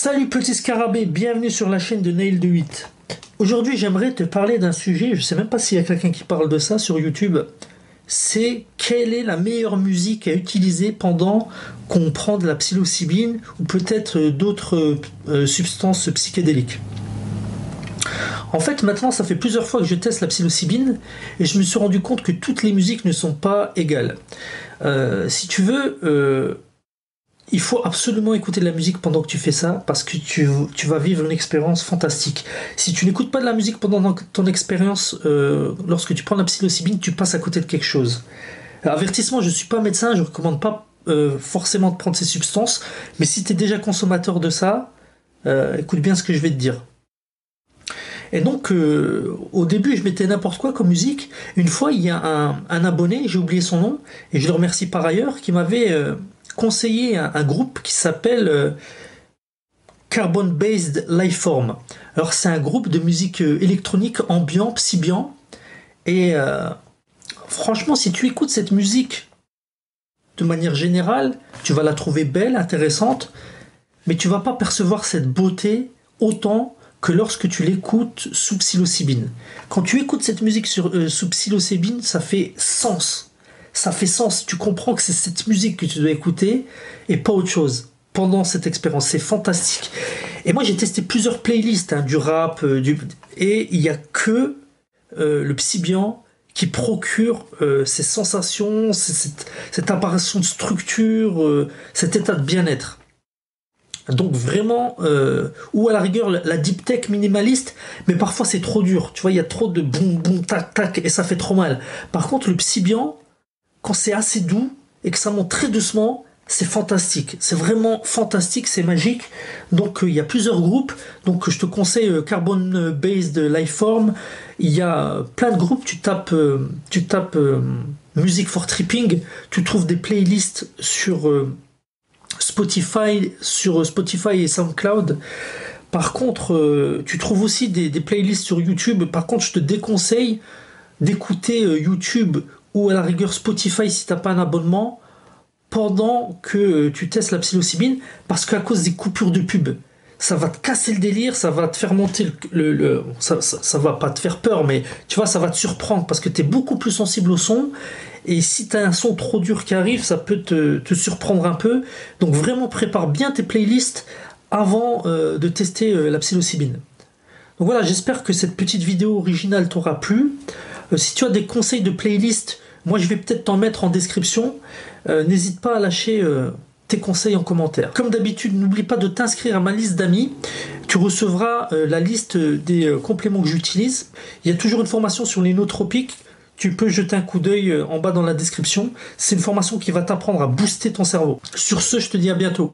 Salut petit scarabée, bienvenue sur la chaîne de Nail de 8. Aujourd'hui j'aimerais te parler d'un sujet, je sais même pas s'il y a quelqu'un qui parle de ça sur YouTube. C'est quelle est la meilleure musique à utiliser pendant qu'on prend de la psilocybine ou peut-être d'autres euh, substances psychédéliques. En fait, maintenant, ça fait plusieurs fois que je teste la psilocybine et je me suis rendu compte que toutes les musiques ne sont pas égales. Euh, si tu veux, euh, il faut absolument écouter de la musique pendant que tu fais ça parce que tu, vas vivre une expérience fantastique. Si tu n'écoutes pas de la musique pendant ton expérience, euh, lorsque tu prends la psilocybine, tu passes à côté de quelque chose. avertissement, je ne suis pas médecin, je ne recommande pas euh, forcément de prendre ces substances, mais si tu es déjà consommateur de ça, euh, écoute bien ce que je vais te dire. Et donc, au début, je mettais n'importe quoi comme musique. Une fois, il y a un abonné, j'ai oublié son nom, et je le remercie par ailleurs, qui m'avait conseiller un, groupe qui s'appelle euh, Carbon Based Lifeform. Alors c'est un groupe de musique euh, électronique ambiant, psybian. Et euh, franchement, si tu écoutes cette musique de manière générale, tu vas la trouver belle, intéressante, mais tu vas pas percevoir cette beauté autant que lorsque tu l'écoutes sous psilocybine. Quand tu écoutes cette musique sur, sous psilocybine, ça fait sens ça fait sens. Tu comprends que c'est cette musique que tu dois écouter et pas autre chose pendant cette expérience. C'est fantastique. Et moi, j'ai testé plusieurs playlists, hein, du rap, euh, du... et il n'y a que euh, le psybian qui procure euh, ces sensations, cette, cette, apparition de structure, cet état de bien-être. Donc vraiment, ou à la rigueur la deep tech minimaliste, mais parfois c'est trop dur. Tu vois, il y a trop de boum boum tac tac et ça fait trop mal. Par contre, le psybian, c'est assez doux et que ça monte très doucement, c'est fantastique. C'est vraiment fantastique, c'est magique. Donc euh, il y a plusieurs groupes. Donc je te conseille euh, Carbon Based Lifeform. Il y a plein de groupes. Tu tapes, euh, tu tapes Music for Tripping. Tu trouves des playlists sur Spotify, sur Spotify et SoundCloud. Par contre, tu trouves aussi des, playlists sur YouTube. Par contre, je te déconseille d'écouter YouTube ou à la rigueur Spotify si t'as pas un abonnement pendant que tu testes la psilocybine parce qu'à cause des coupures de pub ça va te casser le délire, ça va te faire monter le, ça, ça, va pas te faire peur, mais tu vois, ça va te surprendre parce que tu es beaucoup plus sensible au son. Et si tu as un son trop dur qui arrive, ça peut te, te, surprendre un peu. Donc vraiment prépare bien tes playlists avant euh, de tester euh, la psilocybine. Donc voilà, j'espère que cette petite vidéo originale t'aura plu. Euh, si tu as des conseils de playlist moi, je vais peut-être t'en mettre en description. Euh, n'hésite pas à lâcher euh, tes conseils en commentaire. Comme d'habitude, n'oublie pas de t'inscrire à ma liste d'amis. Tu recevras la liste des compléments que j'utilise. Il y a toujours une formation sur les nootropiques. Tu peux jeter un coup d'œil en bas dans la description. C'est une formation qui va t'apprendre à booster ton cerveau. Sur ce, je te dis à bientôt.